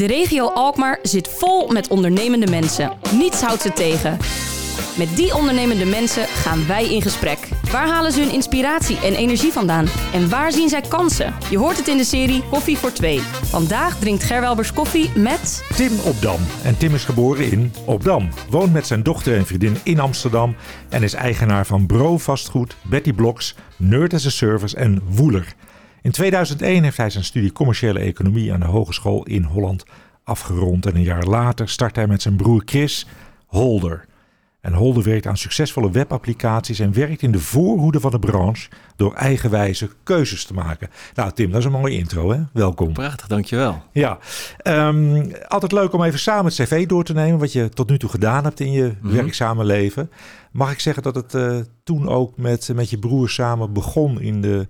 De regio Alkmaar zit vol met ondernemende mensen. Niets houdt ze tegen. Met die ondernemende mensen gaan wij in gesprek. Waar halen ze hun inspiratie en energie vandaan? En waar zien zij kansen? Je hoort het in de serie Koffie voor Twee. Vandaag drinkt Gerwelbers koffie met... Tim Opdam. En Tim is geboren in Opdam. Woont met zijn dochter en vriendin in Amsterdam. En is eigenaar van Bro Vastgoed, Betty Blocks, Nerd as a Service en Woeler. In 2001 heeft hij zijn studie commerciële economie aan de Hogeschool in Holland afgerond. En een jaar later start hij met zijn broer Chris Holder. En Holder werkt aan succesvolle webapplicaties en werkt in de voorhoede van de branche door eigenwijze keuzes te maken. Nou Tim, dat is een mooie intro hè? Welkom. Prachtig, dankjewel. Ja, um, altijd leuk om even samen het cv door te nemen wat je tot nu toe gedaan hebt in je mm werkzame leven. Mag ik zeggen dat het uh, toen ook met, met je broer samen begon in de,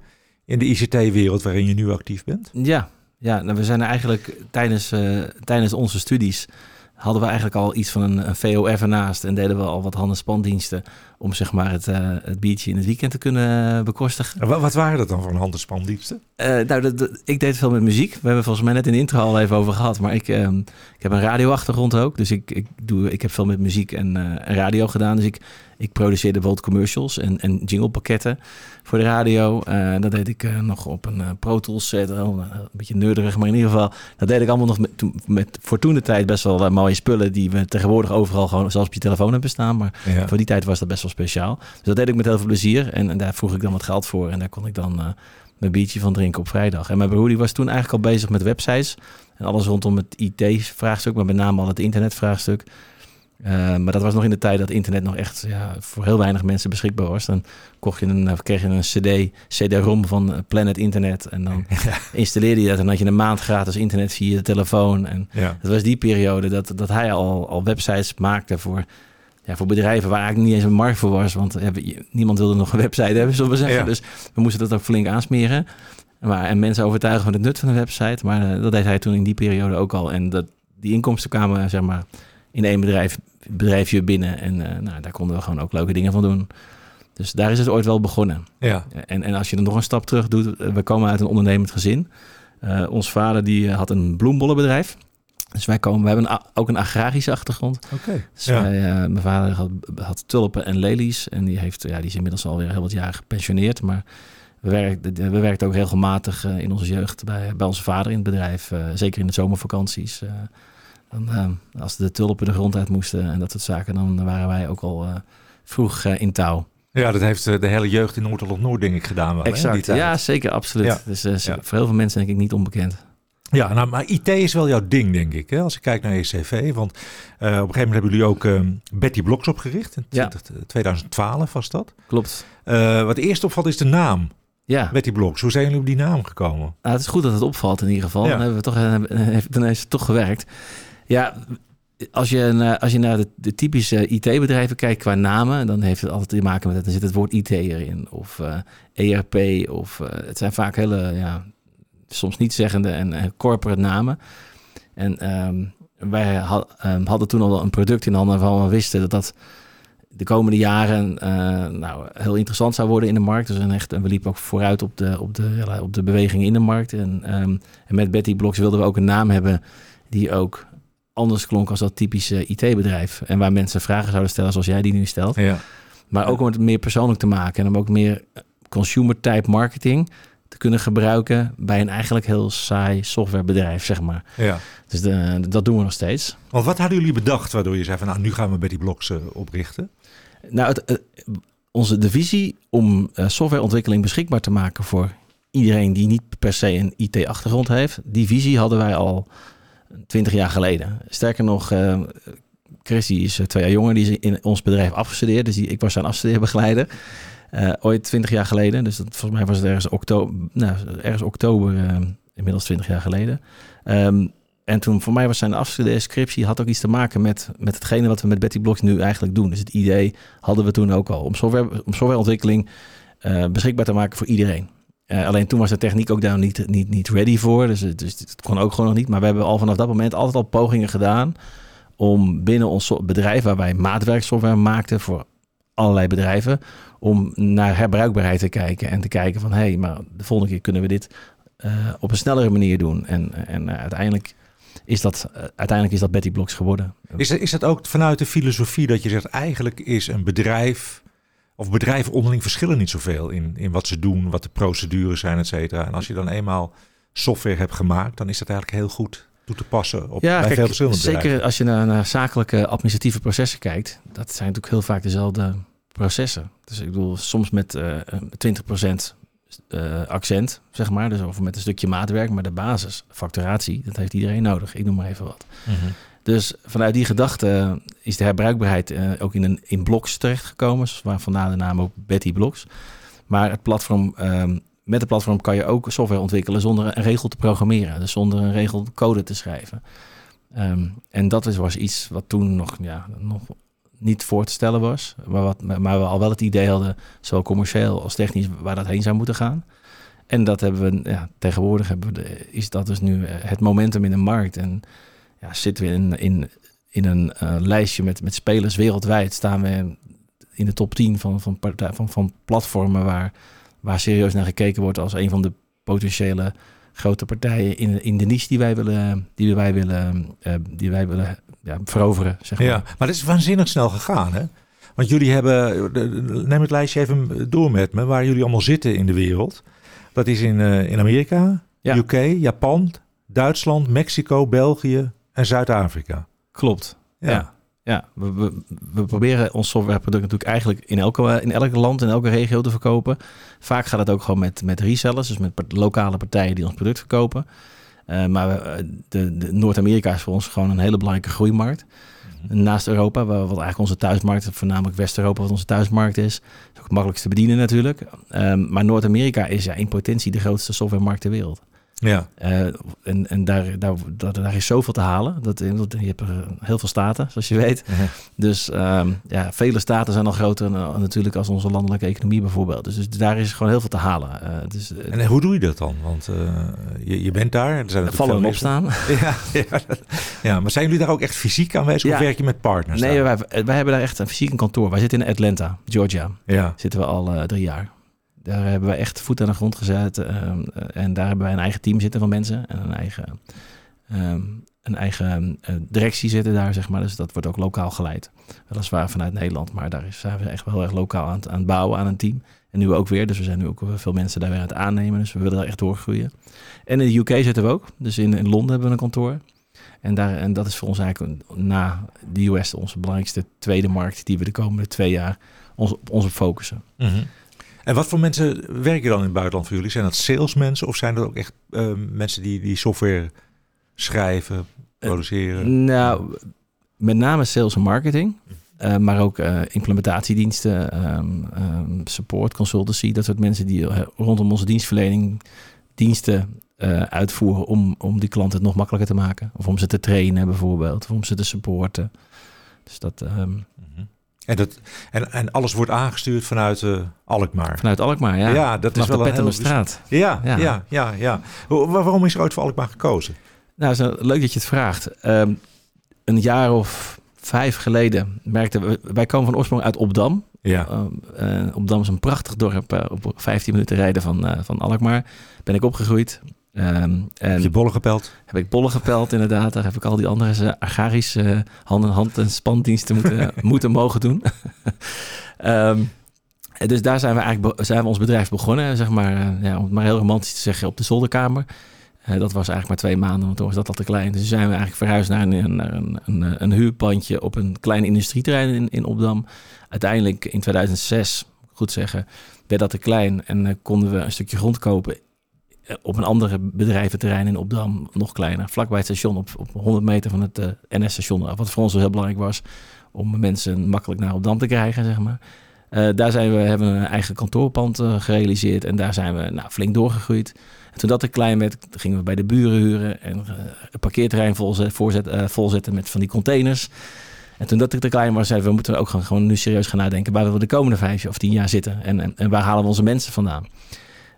in de ICT-wereld waarin je nu actief bent? Ja, ja nou, we zijn eigenlijk tijdens, uh, tijdens onze studies hadden we eigenlijk al iets van een, een VOF ernaast en deden we al wat handelspandiensten om zeg maar het, uh, het biertje in het weekend te kunnen bekostigen. Wat, wat waren dat dan voor handelspandiensten? Uh, nou, dat, dat, ik deed veel met muziek. We hebben volgens mij net in de intro al even over gehad, maar ik, uh, ik heb een radioachtergrond ook, dus ik, ik, doe, ik heb veel met muziek en, en radio gedaan. Dus ik, ik produceerde bijvoorbeeld commercials en, en jinglepakketten voor de radio. Uh, dat deed ik uh, nog op een uh, Pro Tools set. een beetje nerdig, maar in ieder geval... Dat deed ik allemaal nog met, met voor toen de tijd best wel mooie spullen... die we tegenwoordig overal gewoon zelfs op je telefoon hebben staan. Maar ja. voor die tijd was dat best wel speciaal. Dus dat deed ik met heel veel plezier. En, en daar vroeg ik dan wat geld voor. En daar kon ik dan mijn biertje van drinken op vrijdag. En mijn broer die was toen eigenlijk al bezig met websites... En alles rondom het IT-vraagstuk, maar met name al het internetvraagstuk. Uh, maar dat was nog in de tijd dat internet nog echt ja, voor heel weinig mensen beschikbaar was. Dan kocht je een, kreeg je een CD, CD-ROM van Planet Internet. En dan ja. installeerde je dat. En dan had je een maand gratis internet via de telefoon. En ja. dat was die periode dat, dat hij al, al websites maakte voor, ja, voor bedrijven waar eigenlijk niet eens een markt voor was. Want niemand wilde nog een website hebben, zullen we zeggen. Dus we moesten dat ook flink aansmeren. Maar, en mensen overtuigen van het nut van een website. Maar uh, dat deed hij toen in die periode ook al. En dat, die inkomsten kwamen, zeg maar in één bedrijf, bedrijfje binnen. En uh, nou, daar konden we gewoon ook leuke dingen van doen. Dus daar is het ooit wel begonnen. Ja. En, en als je dan nog een stap terug doet, eh, we komen uit een ondernemend gezin. Uh, ons vader die had een bloembollenbedrijf. Dus wij komen, we hebben ook een agrarische achtergrond. Oké. Dus ja. wij, uh, mijn vader had, had, tulpen en lelies. En die, heeft, ja, die is inmiddels alweer heel wat jaren gepensioneerd. Maar we werkten, we werkten ook regelmatig uh, in onze jeugd bij, bij onze vader in het bedrijf. Zeker in de zomervakanties. Dan, uh, als de tulpen de grond uit moesten en dat soort zaken, dan waren wij ook al uh, vroeg uh, in touw. Ja, dat heeft de hele jeugd in Noord-Holland-Noord denk ik gedaan. Wel, exact, hè, ja zeker, absoluut. Ja. Dus ja. voor heel veel mensen denk ik niet onbekend. Ja, nou, maar IT is wel jouw ding, denk ik. Hè? Als ik kijk naar je cv. Want uh, op een gegeven moment hebben jullie ook uh, Betty Blocks opgericht. In ja. 2012 was dat. Klopt. Uh, wat eerst opvalt is de naam. Ja. Betty Blocks. Hoe zijn jullie op die naam gekomen? Nou, het is goed dat het opvalt in ieder geval. Dan, hebben we toch, dan heeft het toch gewerkt. Ja, als je, als je naar de, de typische IT-bedrijven kijkt qua namen, dan heeft het altijd te maken met het. Dan zit het woord IT erin. Of ERP. Of uh, het zijn vaak hele, ja, soms niet zeggende en corporate namen. En um, wij um, hadden toen al een product in handen waarvan we wisten dat dat de komende jaren nou, heel interessant zou worden in de markt. Dus en echt, en we liepen ook vooruit op de, op de, op de beweging in de markt. En, um, en met Betty Blocks wilden we ook een naam hebben die ook anders klonk als dat typische IT-bedrijf. En waar mensen vragen zouden stellen zoals jij die nu stelt. Ja. Maar ook om het meer persoonlijk te maken. En om ook meer consumer-type marketing te kunnen gebruiken bij een eigenlijk heel saai softwarebedrijf, zeg maar. Ja. Dus de, dat doen we nog steeds. Want wat hadden jullie bedacht waardoor je zei van nou, nu gaan we bij die bloks uh, oprichten? Nou, het, uh, onze de visie om uh, softwareontwikkeling beschikbaar te maken voor iedereen die niet per se een IT-achtergrond heeft, die visie hadden wij al twintig jaar geleden. Sterker nog, uh, is twee jaar jonger, die is in ons bedrijf afgestudeerd. Dus die, ik was zijn afstudeerbegeleider. Uh, ooit twintig jaar geleden. Dus dat, volgens mij was het ergens oktober, nou, ergens oktober, inmiddels twintig jaar geleden. Um, en toen voor mij was zijn afstudeerscriptie had ook iets te maken met, met hetgene wat we met Betty Blocks nu eigenlijk doen. Dus het idee hadden we toen ook al om, software, om beschikbaar te maken voor iedereen. Uh, alleen toen was de techniek ook daar niet, niet, niet ready voor. Dus, dus het kon ook gewoon nog niet. Maar we hebben al vanaf dat moment altijd al pogingen gedaan om binnen ons bedrijf, waar wij maatwerksoftware maakten voor allerlei bedrijven, om naar herbruikbaarheid te kijken en te kijken van hé, hey, maar de volgende keer kunnen we dit uh, op een snellere manier doen. En, en uiteindelijk is dat, uiteindelijk is dat Betty Blocks geworden. Is, is dat ook vanuit de filosofie dat je zegt, eigenlijk is een bedrijf of bedrijven onderling verschillen niet zoveel in, in wat ze doen, wat de procedures zijn, et cetera. En als je dan eenmaal software hebt gemaakt, dan is dat eigenlijk heel goed toe te passen op ja, bij veel verschillende Zeker als je naar, naar, zakelijke administratieve processen kijkt, dat zijn natuurlijk heel vaak dezelfde processen. Dus ik bedoel, soms met uh, 20% uh, accent, zeg maar. Dus of met een stukje maatwerk, maar de basis, facturatie, dat heeft iedereen nodig. Ik noem maar even wat. Mhm. Dus vanuit die gedachte is de herbruikbaarheid uh, ook in, een, in blocks terechtgekomen, waar vandaar de naam ook Betty Blocks. Maar het platform, um, met het platform kan je ook software ontwikkelen zonder een regel te programmeren, dus zonder een regel code te schrijven. Um, en dat is, was iets wat toen nog, ja, nog niet voor te stellen was, maar, wat, maar we al wel het idee hadden, zowel commercieel als technisch, waar dat heen zou moeten gaan. En dat hebben we, ja, tegenwoordig hebben we is dat dus nu het momentum in de markt. En ja, zitten we in, in, in een uh, lijstje met, met spelers wereldwijd, staan we in de top 10 van, van, van, van platformen waar, waar serieus naar gekeken wordt als een van de potentiële grote partijen in, in de niche die wij willen, die wij willen, uh, die wij willen ja, veroveren. Zeg maar. Ja, maar dat is waanzinnig snel gegaan, hè? Want jullie hebben, neem het lijstje even door met me, waar jullie allemaal zitten in de wereld. Dat is in, uh, in Amerika, Ja. UK, Japan, Duitsland, Mexico, België en Zuid-Afrika. Klopt. Ja. Ja, we, we, we proberen ons softwareproduct natuurlijk eigenlijk in, elke, in elk land, in elke regio te verkopen. Vaak gaat het ook gewoon met, met resellers, dus met lokale partijen die ons product verkopen. Uh, maar we, de, de Noord-Amerika is voor ons gewoon een hele belangrijke groeimarkt. Mhm. Naast Europa, wat eigenlijk onze thuismarkt, voornamelijk West-Europa, wat onze thuismarkt is. is ook het makkelijkst te bedienen natuurlijk. Um, maar Noord-Amerika is ja, in potentie de grootste softwaremarkt ter wereld. Ja. Uh, en en daar, daar, daar, daar, is zoveel te halen. Dat, je hebt er heel veel staten, zoals je weet. Dus um, ja, vele staten zijn al groter natuurlijk als onze landelijke economie bijvoorbeeld. Dus, dus daar is gewoon heel veel te halen. Uh, dus, en hoe doe je dat dan? Want je, je bent daar. Er zijn vallen en opstaan. Ja, ja, ja, maar zijn jullie daar ook echt fysiek aanwezig ja. of werk je met partners? Nee, wij, wij, hebben daar echt een fysiek kantoor. Wij zitten in Atlanta, Georgia. Ja. Zitten we al drie jaar. Daar hebben we echt voet aan de grond gezet. Uh, en daar hebben wij een eigen team zitten van mensen. En een eigen, um, een eigen uh, directie zitten daar, zeg maar. Dus dat wordt ook lokaal geleid. Weliswaar vanuit Nederland. Maar daar zijn we echt wel erg lokaal aan, aan het bouwen aan een team. En nu ook weer. Dus we zijn nu ook veel mensen daar weer aan het aannemen. Dus we willen daar echt doorgroeien. En in de UK zitten we ook. Dus in, in Londen hebben we een kantoor. En, daar, en dat is voor ons eigenlijk na de US onze belangrijkste tweede markt... die we de komende twee jaar ons, ons op focussen. Mm. En wat voor mensen werken dan in het buitenland voor jullie? Zijn dat salesmensen of zijn dat ook echt uh, mensen die, die software schrijven, produceren? Uh, nou, met name sales en marketing. Uh, maar ook uh, implementatiediensten, um, um, support, consultancy. Dat soort mensen die rondom onze dienstverlening diensten uitvoeren om, om die klanten het nog makkelijker te maken. Of om ze te trainen bijvoorbeeld, of om ze te supporten. Dus dat... Um, -hmm. En, dat, en, en alles wordt aangestuurd vanuit uh, Alkmaar. Vanuit Alkmaar, ja. Ja, dat Vanaf is wel de een heel... straat. Ja, ja, ja, ja, ja. Waarom is er ooit voor Alkmaar gekozen? Nou, het is leuk dat je het vraagt. Um, een jaar of vijf geleden merkten we... Wij komen van oorsprong uit Opdam. Ja. Uh, uh, Opdam is een prachtig dorp. Uh, op 15 minuten rijden van, van Alkmaar. Ben ik opgegroeid. Um, en heb je bollen gepeld? Heb ik bollen gepeld, inderdaad. Daar heb ik al die andere uh, agrarische hand in hand en spandiensten moeten, moeten mogen doen. um, dus daar zijn we eigenlijk zijn we ons bedrijf begonnen, zeg maar, uh, ja, om het maar heel romantisch te zeggen, op de zolderkamer. Uh, dat was eigenlijk maar twee maanden, want toen was dat al te klein. Dus zijn we eigenlijk verhuisd naar een, naar een, een, een huurpandje op een klein industrieterrein in, in Opdam. Uiteindelijk in 2006, goed zeggen, werd dat te klein en uh, konden we een stukje grond kopen op een andere bedrijventerrein in Opdam, nog kleiner, vlakbij het station, op, op 100 meter van het uh, NS-station. Wat voor ons heel belangrijk was om mensen makkelijk naar Opdam te krijgen, zeg maar. Uh, daar zijn we, hebben we een eigen kantoorpand gerealiseerd en daar zijn we nou, flink doorgegroeid. En toen dat te klein werd, gingen we bij de buren huren en een parkeerterrein volzet, voorzet, volzetten met van die containers. En toen dat te klein was, zeiden we, moeten ook gaan, gewoon nu serieus gaan nadenken waar we de komende vijf of tien jaar zitten en, en, en waar halen we onze mensen vandaan.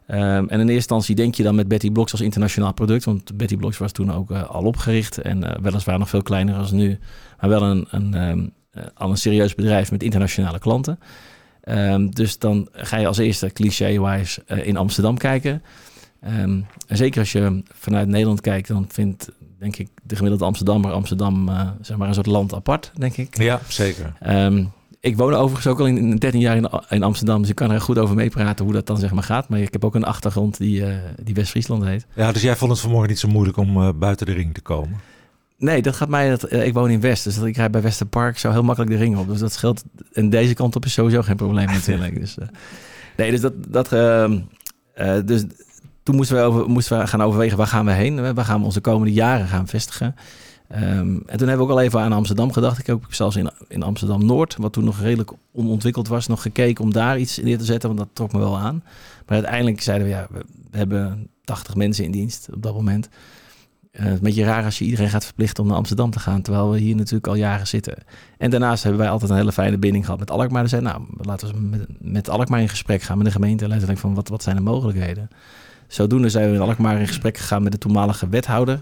Um, en in eerste instantie denk je dan met Betty Blocks als internationaal product. Want Betty Blocks was toen ook uh, al opgericht. En uh, weliswaar nog veel kleiner als nu. Maar wel een, een, um, uh, al een serieus bedrijf met internationale klanten. Um, dus dan ga je als eerste cliché-wise in Amsterdam kijken. en zeker als je vanuit Nederland kijkt, dan vindt denk ik, de gemiddelde Amsterdammer Amsterdam, zeg maar, een soort land apart, denk ik. Ja, zeker. Ik woon overigens ook al in 13 jaar in, in, Amsterdam, dus ik kan er goed over meepraten hoe dat dan zeg maar gaat. Maar ik heb ook een achtergrond die, uh, die West-Friesland heet. Ja, dus jij vond het vanmorgen niet zo moeilijk om uh, buiten de ring te komen? Nee, dat gaat mij. Dat, ik woon in West, dus dat ik rijd bij Westerpark zo heel makkelijk de ring op. Dus dat scheelt. En deze kant op is sowieso geen probleem natuurlijk. dus, nee, dus dat. dat ehm, dus toen moesten we, over, moesten we gaan overwegen waar gaan we heen. Waar gaan we onze komende jaren gaan vestigen. Um, en toen hebben we ook al even aan Amsterdam gedacht. Ik heb zelfs in, in Amsterdam-Noord, wat toen nog redelijk onontwikkeld was, nog gekeken om daar iets neer te zetten. Want dat trok me wel aan. Maar uiteindelijk zeiden we, ja, we, hebben 80 mensen in dienst op dat moment. Uh, een beetje raar als je iedereen gaat verplichten om naar Amsterdam te gaan, terwijl we hier natuurlijk al jaren zitten. En daarnaast hebben wij altijd een hele fijne binding gehad met Alkmaar. Dus zeiden, nou, laten we met, met Alkmaar in gesprek gaan met de gemeente. En letterlijk van, wat, wat zijn de mogelijkheden? Zodoende zijn we in Alkmaar in gesprek gegaan met de toenmalige wethouder.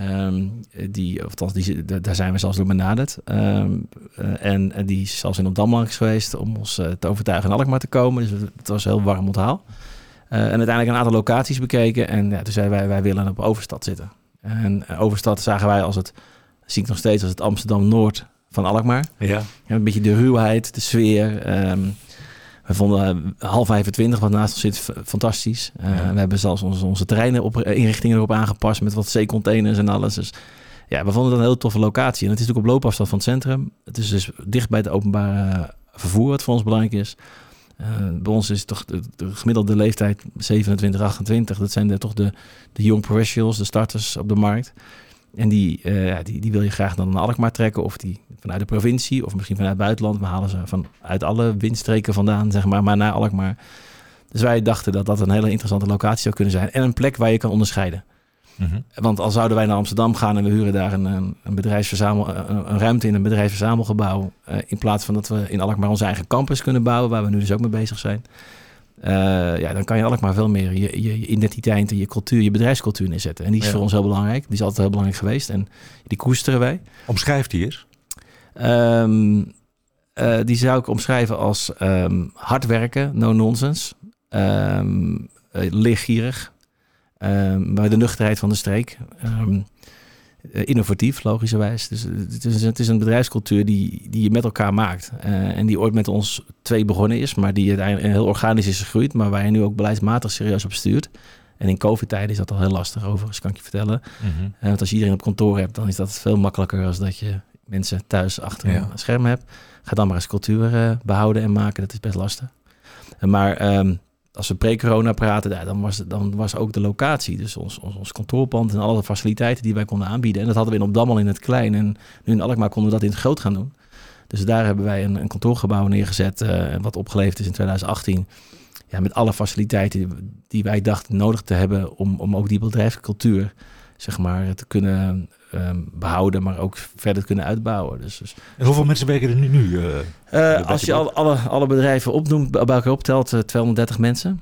Um, die, althans, die, daar zijn we zelfs door benaderd. Um, uh, en, en, die is zelfs in Opdam langs geweest om ons uh, te overtuigen in Alkmaar te komen. Dus het was een heel warm onthaal. Uh, en uiteindelijk een aantal locaties bekeken. En ja, toen zeiden wij, wij willen op Overstad zitten. En Overstad zagen wij als het, zie ik nog steeds als het Amsterdam-Noord van Alkmaar. Ja. ja. Een beetje de ruwheid, de sfeer. Um, we vonden uh, half 25, wat naast ons zit, fantastisch. Uh, ja. We hebben zelfs onze, onze terreinen op, uh, inrichtingen erop aangepast met wat zeecontainers en alles. Dus ja, we vonden dat een heel toffe locatie. En het is natuurlijk op loopafstand van het centrum. Het is dus dicht bij het openbare vervoer, wat voor ons belangrijk is. bij ons is toch de, de, gemiddelde leeftijd 27, 28. Dat zijn de, toch de, de young professionals, de starters op de markt. En die, uh, die, die wil je graag dan naar Alkmaar trekken. Of die vanuit de provincie of misschien vanuit het buitenland. We halen ze van uit alle windstreken vandaan, zeg maar, maar naar Alkmaar. Dus wij dachten dat dat een hele interessante locatie zou kunnen zijn. En een plek waar je kan onderscheiden. Mm -hmm. Want al zouden wij naar Amsterdam gaan en we huren daar een, een, een bedrijfsverzamel, een, een, ruimte in een bedrijfsverzamelgebouw. Uh, in plaats van dat we in Alkmaar onze eigen campus kunnen bouwen, waar we nu dus ook mee bezig zijn. Uh, ja, dan kan je Alkmaar veel meer je, identiteit en je cultuur, je bedrijfscultuur neerzetten. En die is ja. voor ons heel belangrijk. Die is altijd heel belangrijk geweest en die koesteren wij. Omschrijf die eens. Um, uh, die zou ik omschrijven als um, hard werken, no nonsense. Um, leergierig, bij de nuchterheid van de streek. Uh, innovatief, logischerwijs. Dus het is, het is, een bedrijfscultuur die, die je met elkaar maakt. Uh, en die ooit met ons twee begonnen is, maar die uiteindelijk heel organisch is gegroeid, maar waar je nu ook beleidsmatig serieus op stuurt. En in COVID-tijden is dat al heel lastig, overigens, kan ik je vertellen. Mm -hmm. uh, want als je iedereen op kantoor hebt, dan is dat veel makkelijker als dat je mensen thuis achter ja. een scherm hebt. Ga dan maar eens cultuur uh, behouden en maken. Dat is best lastig. Maar um, als we pre-corona praten, dan, was, dan was ook de locatie. Dus ons, ons, ons kantoorpand en alle faciliteiten die wij konden aanbieden. En dat hadden we in Opdam al in het klein. En nu in Alkmaar konden we dat in het groot gaan doen. Dus daar hebben wij een, een kantoorgebouw neergezet. Uh, wat opgeleverd is in 2018. Ja, met alle faciliteiten die wij dachten nodig te hebben om, om ook die bedrijfscultuur zeg maar, te kunnen um, behouden, maar ook verder kunnen uitbouwen. Dus, dus en hoeveel mensen werken er nu? nu uh, uh, als je al, alle, alle bedrijven opnoemt, bij elkaar optelt, uh, 230 mensen.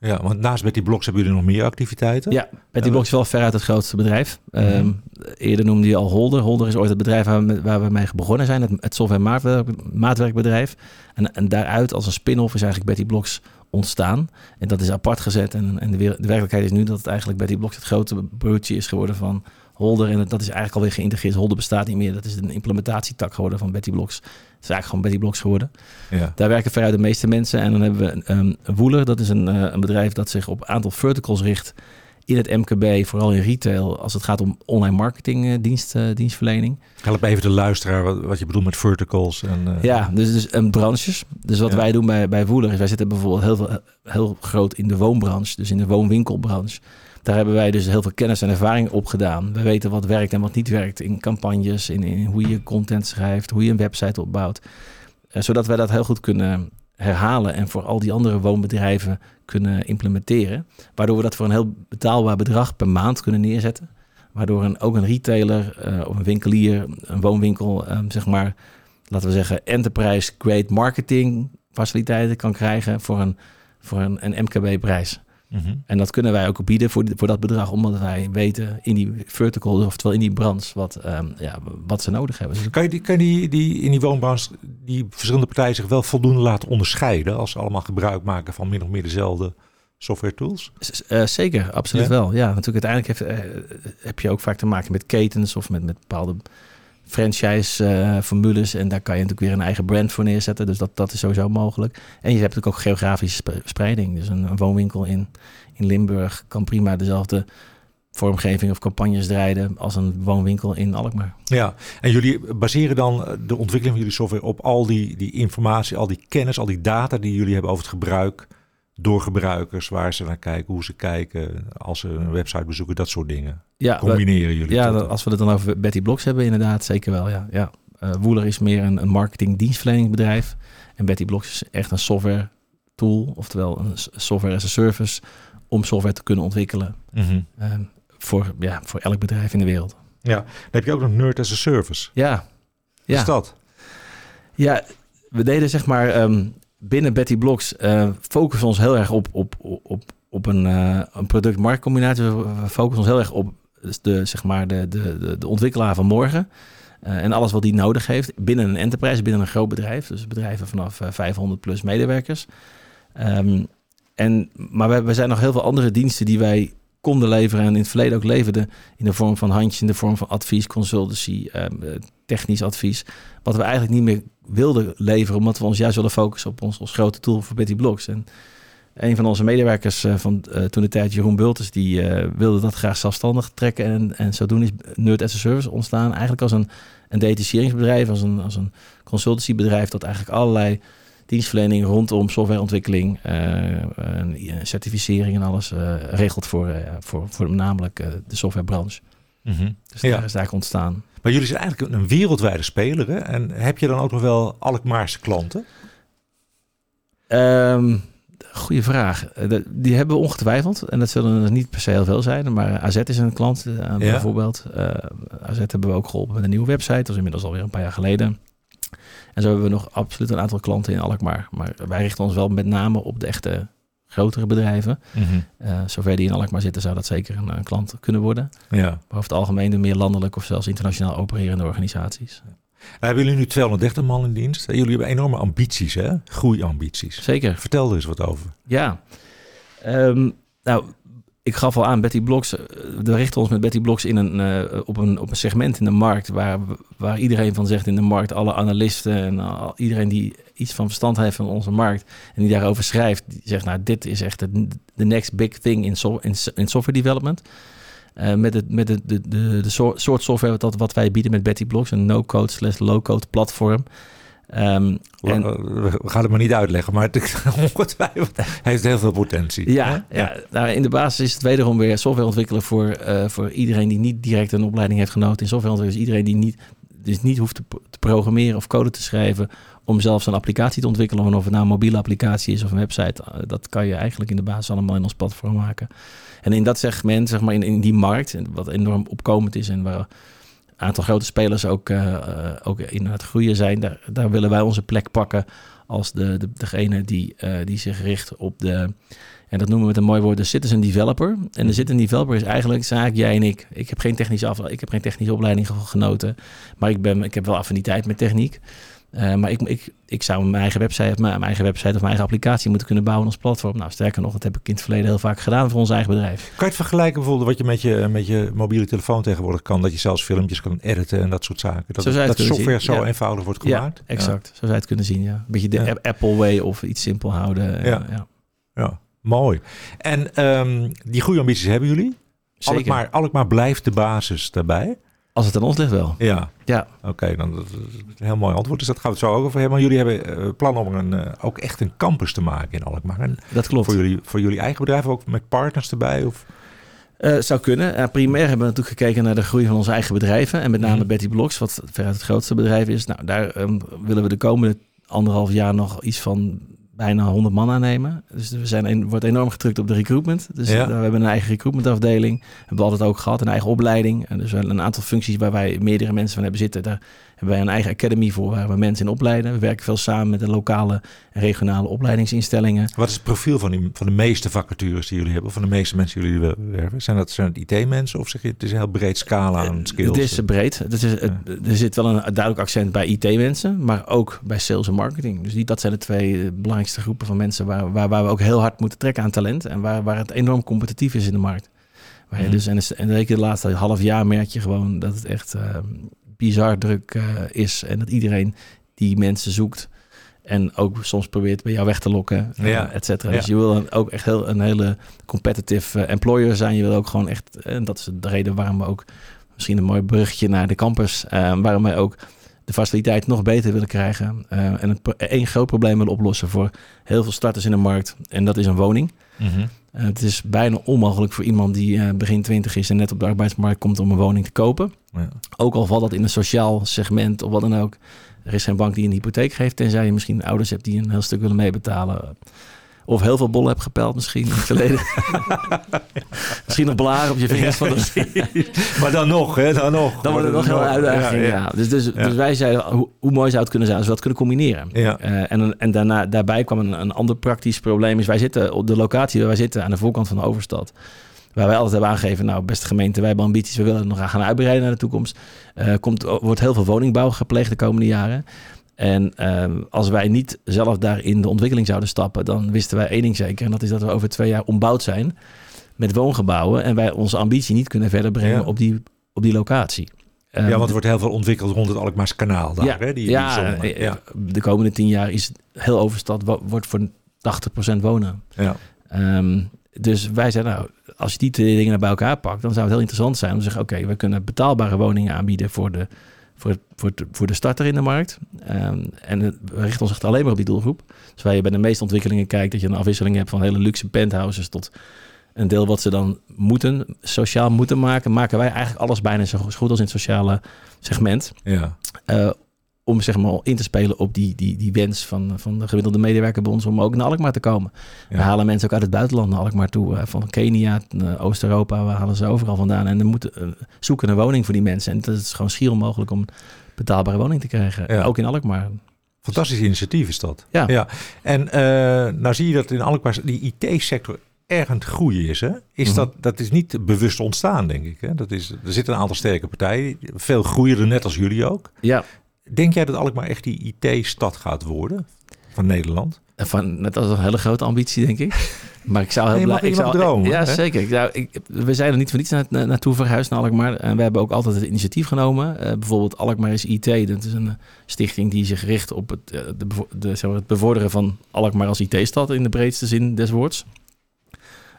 Ja, want naast Betty Blocks hebben jullie nog meer activiteiten? Ja, Betty Blocks is wel veruit het grootste bedrijf. Mm -hmm. um, eerder noemde je al Holder. Holder is ooit het bedrijf waar we, waar we mee begonnen zijn, het, het software maatwerk, maatwerkbedrijf. En, en daaruit als een spin-off is eigenlijk Betty Blocks ontstaan. En dat is apart gezet. En, en de, de, werkelijkheid is nu dat het eigenlijk Betty Blocks het grote broertje is geworden van Holder. En dat is eigenlijk alweer geïntegreerd. Holder bestaat niet meer. Dat is een implementatietak geworden van Betty Blocks. Het is eigenlijk gewoon Betty Blocks geworden. Ja. Daar werken veruit de meeste mensen. En dan hebben we um, Woeler. Dat is een, uh, een bedrijf dat zich op een aantal verticals richt in het MKB, vooral in retail, als het gaat om online marketing uh, dienst, uh, dienstverlening. Help even de luisteraar wat, wat je bedoelt met verticals. En, uh... Ja, dus, dus um, branches. Dus wat ja. wij doen bij, bij Woeler is, wij zitten bijvoorbeeld heel, veel, heel groot in de woonbranche, dus in de woonwinkelbranche. Daar hebben wij dus heel veel kennis en ervaring op gedaan. We weten wat werkt en wat niet werkt in campagnes, in, hoe je content schrijft, hoe je een website opbouwt. Uh, zodat wij dat heel goed kunnen herhalen en voor al die andere woonbedrijven kunnen implementeren. Waardoor we dat voor een heel betaalbaar bedrag per maand kunnen neerzetten. Waardoor een, ook een retailer uh, of een winkelier, een woonwinkel, um, zeg maar, laten we zeggen, enterprise grade marketing faciliteiten kan krijgen voor een, voor een, een MKB-prijs. Mm -hmm. En dat kunnen wij ook bieden voor, voor dat bedrag, omdat wij weten in die vertical, oftewel in die branche, wat, um, ja, wat ze nodig hebben. Dus kan je, die, kan die, die, in die woonbranche die verschillende partijen zich wel voldoende laten onderscheiden als ze allemaal gebruik maken van min of meer dezelfde software tools? Uh, zeker, absoluut wel. Ja, natuurlijk uiteindelijk heeft, uh, heb je ook vaak te maken met ketens of met, met bepaalde franchise-formules. en daar kan je natuurlijk weer een eigen brand voor neerzetten. Dus dat, dat is sowieso mogelijk. En je hebt natuurlijk ook geografische spreiding. Dus een, een woonwinkel in, in Limburg kan prima dezelfde vormgeving of campagnes draaien als een woonwinkel in Alkmaar. Ja, en jullie baseren dan de ontwikkeling van jullie software op al die, die informatie, al die kennis, al die data die jullie hebben over het gebruik door gebruikers, waar ze naar kijken, hoe ze kijken, als ze een website bezoeken, dat soort dingen. Ja, combineren jullie. Ja, als we het dan over Betty Blocks hebben, inderdaad, zeker wel. Ja, ja. Uh, Woeler is meer een, een marketing dienstverleningsbedrijf en Betty Blocks is echt een software tool, oftewel een software as a service om software te kunnen ontwikkelen. Mm voor, ja, voor elk bedrijf in de wereld. Ja, dan heb je ook nog Nerd as a Service. Ja. Wat is dat? Ja, we deden zeg maar um, binnen Betty Blocks uh, focussen ons heel erg op, op, op, op een, uh, een product-marktcombinatie. We focussen ons heel erg op de, zeg maar de, de, de, ontwikkelaar van morgen. Uh, en alles wat die nodig heeft binnen een enterprise, binnen een groot bedrijf. Dus bedrijven vanaf 500 plus medewerkers. Um, en, maar we, we zijn nog heel veel andere diensten die wij konden leveren en in het verleden ook leverden in de vorm van handjes, in de vorm van advies, consultancy, ehm, eh, technisch advies. Wat we eigenlijk niet meer wilden leveren, omdat we ons juist willen focussen op ons, ons grote tool voor Betty Blocks. En een van onze medewerkers uh, van uh, toen de tijd, Jeroen Bulters, die wilde dat graag zelfstandig trekken. En, en zodoende is Nerd as a Service ontstaan. Eigenlijk als een, een detacheringsbedrijf, als een, als een consultancybedrijf dat eigenlijk allerlei dienstverlening rondom softwareontwikkeling, uh, certificering en alles regelt voor, voor, voor namelijk de softwarebranche. Mm -hmm. Dus daar is daar ontstaan. Maar jullie zijn eigenlijk een wereldwijde speler. Hè? En heb je dan ook nog wel Alkmaarse klanten? Um, goeie vraag. Die hebben we ongetwijfeld. En dat zullen er niet per se heel veel zijn. Maar AZ is een klant ja. bijvoorbeeld. AZ hebben we ook geholpen met een nieuwe website. Dat is inmiddels alweer een paar jaar geleden. En zo hebben we nog absoluut een aantal klanten in Alkmaar. Maar wij richten ons wel met name op de echte grotere bedrijven. Mm -hmm. zover die in Alkmaar zitten, zou dat zeker een, een, klant kunnen worden. Ja. Maar over het algemeen de meer landelijk of zelfs internationaal opererende organisaties. Hebben jullie nu 230 man in dienst? Jullie hebben enorme ambities, hè? Groeiambities. Zeker. Vertel er eens wat over. Ja. Um, nou, ik gaf al aan, Betty Blocks, eh, we richten ons met Betty Blocks in een, uh, op, een, op een segment in de markt waar, waar iedereen van zegt in de markt, alle analisten en iedereen die iets van verstand heeft van onze markt en die daarover schrijft, die zegt nou dit is echt de next big thing in, so, in, in software development. Uh, met het, met de, de, de, soort software wat, wat wij bieden met Betty Blocks, een no-code slash low-code platform. Um, en, we gaan het maar niet uitleggen, maar het ongetwijfeld heeft heel veel potentie. Ja, ja. Nou, in de basis is het wederom weer software ontwikkelen voor, uh, voor iedereen die niet direct een opleiding heeft genoten in software ontwikkelen. Dus iedereen die niet, dus niet hoeft te, te, programmeren of code te schrijven om zelfs een applicatie te ontwikkelen. Of het nou een mobiele applicatie is of een website. Uh, dat kan je eigenlijk in de basis allemaal in ons platform maken. En in dat segment, zeg maar in, in die markt, wat enorm opkomend is en waar aantal grote spelers ook, uh, ook in het groeien zijn. Daar, daar willen wij onze plek pakken als de, de, degene die, uh, die zich richt op de, en dat noemen we met een mooi woord, de citizen developer. En de mhm. citizen developer is eigenlijk zaak jij en ik. Ik heb geen technische, af, ik heb geen technische opleiding genoten, maar ik, ben, ik heb wel affiniteit met techniek. Uh, maar ik, ik, ik zou mijn eigen, website, mijn eigen website of mijn eigen applicatie moeten kunnen bouwen als platform. Nou, sterker nog, dat heb ik in het verleden heel vaak gedaan voor ons eigen bedrijf. Kan je het vergelijken bijvoorbeeld wat je met je, met je mobiele telefoon tegenwoordig kan? Dat je zelfs filmpjes kan editen en dat soort zaken. Dat, dat software zo eenvoudig wordt gemaakt? Ja, exact. Zo zou je het kunnen zien, ja. Een beetje de Apple way of iets simpel houden. Ja, ja. mooi. En um, die goede ambities hebben jullie? Zeker. Alkmaar, Alkmaar blijft de basis daarbij? Als het aan ons ligt wel. Ja. ja. Oké, dan dat is een heel mooi antwoord. Dus dat gaan we het zo ook over hebben. Maar jullie hebben uh, plan om een, uh, ook echt een campus te maken in Alkmaar. En dat klopt. Voor jullie, voor jullie eigen bedrijf ook met partners erbij? Of? Uh, zou kunnen. Primair hebben we natuurlijk gekeken naar de groei van onze eigen bedrijven. En met name mm. Betty Blocks, wat veruit het grootste bedrijf is. Nou, daar um, willen we de komende anderhalf jaar nog iets van bijna 100 man aannemen. Dus we zijn een, wordt enorm gedrukt op de recruitment. Dus ja. we hebben een eigen recruitmentafdeling. Hebben we altijd ook gehad, een eigen opleiding. En dus een aantal functies waar wij meerdere mensen van hebben zitten. Daar hebben wij een eigen academy voor waar we mensen in opleiden. We werken veel samen met de lokale en regionale opleidingsinstellingen. Wat is het profiel van, die, van de meeste vacatures die jullie hebben? Of van de meeste mensen die jullie werven? Zijn dat, zijn IT-mensen of zeg je het is een heel breed scala aan skills? Het is breed. Het is. Er zit wel een duidelijk accent bij IT-mensen, maar ook bij sales en marketing. Dus die, dat zijn de twee belangrijkste belangrijkste groepen van mensen waar, waar, waar we ook heel hard moeten trekken aan talent. En waar, waar het enorm competitief is in de markt. Waar je Mhm. dus, en, de laatste half jaar merk je gewoon dat het echt eh, bizar druk eh, is. En dat iedereen die mensen zoekt. En ook soms probeert bij jou weg te lokken, eh, Ja. et cetera. Ja. Dus je wil dan ook echt heel, een hele competitive eh, employer zijn. Je wil ook gewoon echt, en dat is de reden waarom we ook, misschien een mooi bruggetje naar de campus, waarom wij ook de faciliteit nog beter willen krijgen. eh, en een, één groot probleem willen oplossen voor heel veel starters in de markt. En dat is een woning. Mhm. Eh, het is bijna onmogelijk voor iemand die eh, begin 20 is en net op de arbeidsmarkt komt om een woning te kopen. Ja. Ook al valt dat in een sociaal segment of wat dan ook. Er is geen bank die een hypotheek geeft, tenzij je misschien ouders hebt die een heel stuk willen meebetalen. Of heel veel bollen hebt gepeld misschien in het verleden. misschien nog blaren op je vingers. van de, maar dan nog, hè, dan nog. dan wordt het nog heel een uitdaging. Ja, Ja, Dus, dus, dus wij zeiden, hoe, hoe mooi zou het kunnen zijn als we dat kunnen combineren. Ja. Eh, en en daarna, daarbij kwam een, een ander praktisch probleem. Is wij zitten op de locatie waar wij zitten aan de voorkant van de overstad. Waar wij altijd hebben aangegeven, nou beste gemeente, wij hebben ambities, we willen het nog gaan uitbreiden naar de toekomst. Eh komt, wordt heel veel woningbouw gepleegd de komende jaren. En ehm, als wij niet zelf daar in de ontwikkeling zouden stappen, dan wisten wij één ding zeker. En dat is dat we over twee jaar ombouwd zijn met woongebouwen. En wij onze ambitie niet kunnen verder brengen Ja. op, die, op die locatie. ja, Ehm, want er wordt heel veel ontwikkeld rond het Alkmaars kanaal daar, ja, hè? Die, ja, die eh, ja. de komende tien jaar is heel Overstad wo- wordt voor 80% wonen. ja. Ehm, dus wij zeiden, nou, als je die twee dingen naar bij elkaar pakt, dan zou het heel interessant zijn om te zeggen, oké, we kunnen betaalbare woningen aanbieden voor de, voor, voor, voor de starter in de markt. Ehm, en we richten ons echt alleen maar op die doelgroep. Dus waar je bij de meeste ontwikkelingen kijkt, dat je een afwisseling hebt van hele luxe penthouses tot een deel wat ze dan moeten, sociaal moeten maken, maken wij eigenlijk alles bijna zo goed als in het sociale segment. ja. Eh, om zeg maar in te spelen op die, die, die wens van, van de gemiddelde medewerker bij ons om ook naar Alkmaar te komen. We halen mensen ook uit het buitenland naar Alkmaar toe. eh, van Kenia, eh, Oost-Europa, we halen ze overal vandaan. En we moeten eh, zoeken een woning voor die mensen. En het is gewoon schier onmogelijk om een betaalbare woning te krijgen. Ja. Ook in Alkmaar. Fantastisch initiatief is dat. Ja. ja. En nou zie je dat in Alkmaar die IT-sector erg aan het groeien is. Hè? is Mhm. dat, dat is niet bewust ontstaan, denk ik. Hè? Dat is, er zitten een aantal sterke partijen. Veel groeien er net als jullie ook. Ja, Denk jij dat Alkmaar echt die IT-stad gaat worden van Nederland? van, net als een hele grote ambitie, denk ik. Maar ik zou heel blij... je ik zou, dromen, Ja, hè? zeker. Ik zou, ik, we zijn er niet voor niets na, na- naartoe verhuisd naar Alkmaar. En we hebben ook altijd het initiatief genomen. Eh, bijvoorbeeld Alkmaar is IT. Dat is een eh, stichting die zich richt op het, eh, de, de, zeg maar, het bevorderen van Alkmaar als IT-stad in de breedste zin des woords.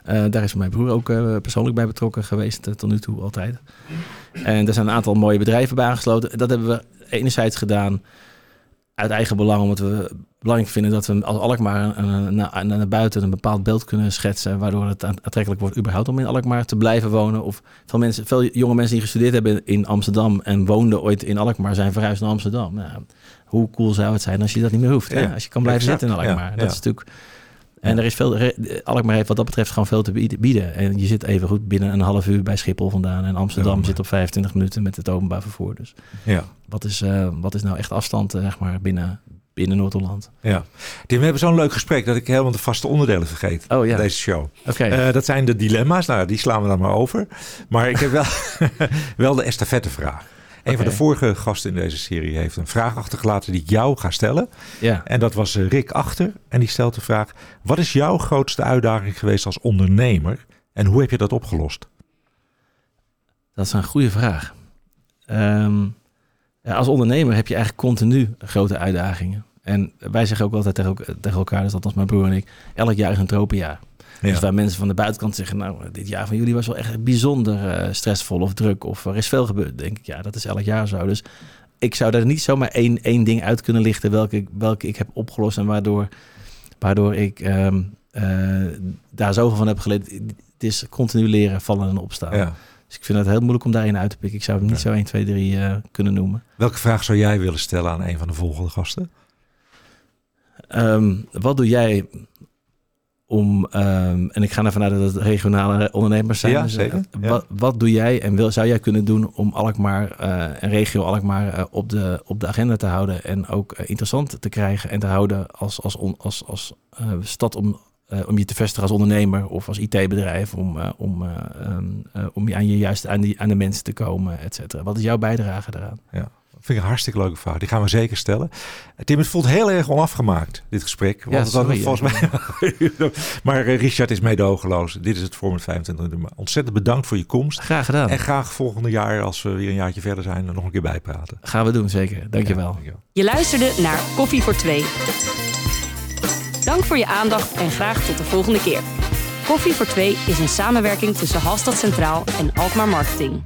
Eh, daar is mijn broer ook eh, persoonlijk bij betrokken geweest, eh, tot nu toe altijd. En er zijn een aantal mooie bedrijven bij aangesloten. Dat hebben we enerzijds gedaan uit eigen belang, omdat we belangrijk vinden dat we als Alkmaar een- naar, naar buiten een bepaald beeld kunnen schetsen, waardoor het aant- aantrekkelijk wordt überhaupt om in Alkmaar te blijven wonen. Of veel, mensen, veel jonge mensen die gestudeerd hebben in Amsterdam en woonden ooit in Alkmaar, zijn verhuisd naar Amsterdam. Nou, hoe cool zou het zijn als je dat niet meer hoeft? Ja, Als je kan blijven exact. zitten in Alkmaar. Ja, Dat ja. is natuurlijk... En er is veel, Alkmaar heeft wat dat betreft gewoon veel te bieden-. En je zit even goed binnen een half uur bij Schiphol vandaan. En Amsterdam Ja. zit op 25 minuten met het openbaar vervoer. Dus Ja. wat is, eh, wat is nou echt afstand eh, zeg maar, binnen, binnen Noord-Holland? ja. Tim, we hebben zo'n leuk gesprek dat ik helemaal de vaste onderdelen vergeet. Oh ja, Deze show. oké. Eh, dat zijn de dilemma's. Nou, die slaan we dan maar over. Maar ik heb wel, wel de estafettevraag. Een van de vorige gasten in deze serie heeft een vraag achtergelaten die ik jou ga stellen. ja. En dat was eh, Rick Achter. En die stelt de vraag: Wat is jouw grootste uitdaging geweest als ondernemer? En hoe heb je dat opgelost? Dat is een goede vraag. Ehm, als ondernemer heb je eigenlijk continu grote uitdagingen. En wij zeggen ook altijd tegen, elk- tegen elkaar, dus althans mijn broer en ik, elk jaar is een tropenjaar. Ja. Dus waar mensen van de buitenkant zeggen, nou, dit jaar van jullie was wel echt bijzonder eh, stressvol of druk of er is veel gebeurd. denk ik, ja, dat is elk jaar zo. Dus ik zou daar niet zomaar één, één ding uit kunnen lichten welke, ik- welke ik heb opgelost en waardoor, waardoor ik ehm, eh, daar zoveel van heb geleerd. Het is continu leren, vallen en opstaan. Ja. Dus ik vind het heel moeilijk om daarin uit te pikken. Ik zou het niet Ja. zo 1, 2, 3 eh, kunnen noemen. Welke vraag zou jij willen stellen aan een van de volgende gasten? Ehm, wat doe jij om, ehm, en ik ga ervan uit dat het regionale ondernemers zijn. Ja, dus, eh, zeker. Ja. Wat, wat doe jij en wil, zou jij kunnen doen om Alkmaar eh, en regio Alkmaar eh, op, de, op de agenda te houden en ook interessant te krijgen en te houden als, als, on- als, als stad om, om je te vestigen als ondernemer of als IT-bedrijf, om, om, eh, ehm, eh, om je aan, je juist aan, die, aan de mensen te komen, et cetera. Wat is jouw bijdrage daaraan? Vind ik een hartstikke leuke vraag. Die gaan we zeker stellen. Tim, het voelt heel erg onafgemaakt, dit gesprek. Want Ja, het sorry, volgens mij... maar eh, Richard is meedogenloos. Dit is het voor met 25 minuten. Ontzettend bedankt voor je komst. Graag gedaan. En graag volgende jaar, als we weer een jaartje verder zijn, nog een keer bijpraten. Gaan we doen, zeker. Dankjewel. Ja, dankjewel. Je luisterde naar Koffie voor Twee. Dank voor je aandacht en graag tot de volgende keer. Koffie voor Twee is een samenwerking tussen Halstad Centraal en Alkmaar Marketing.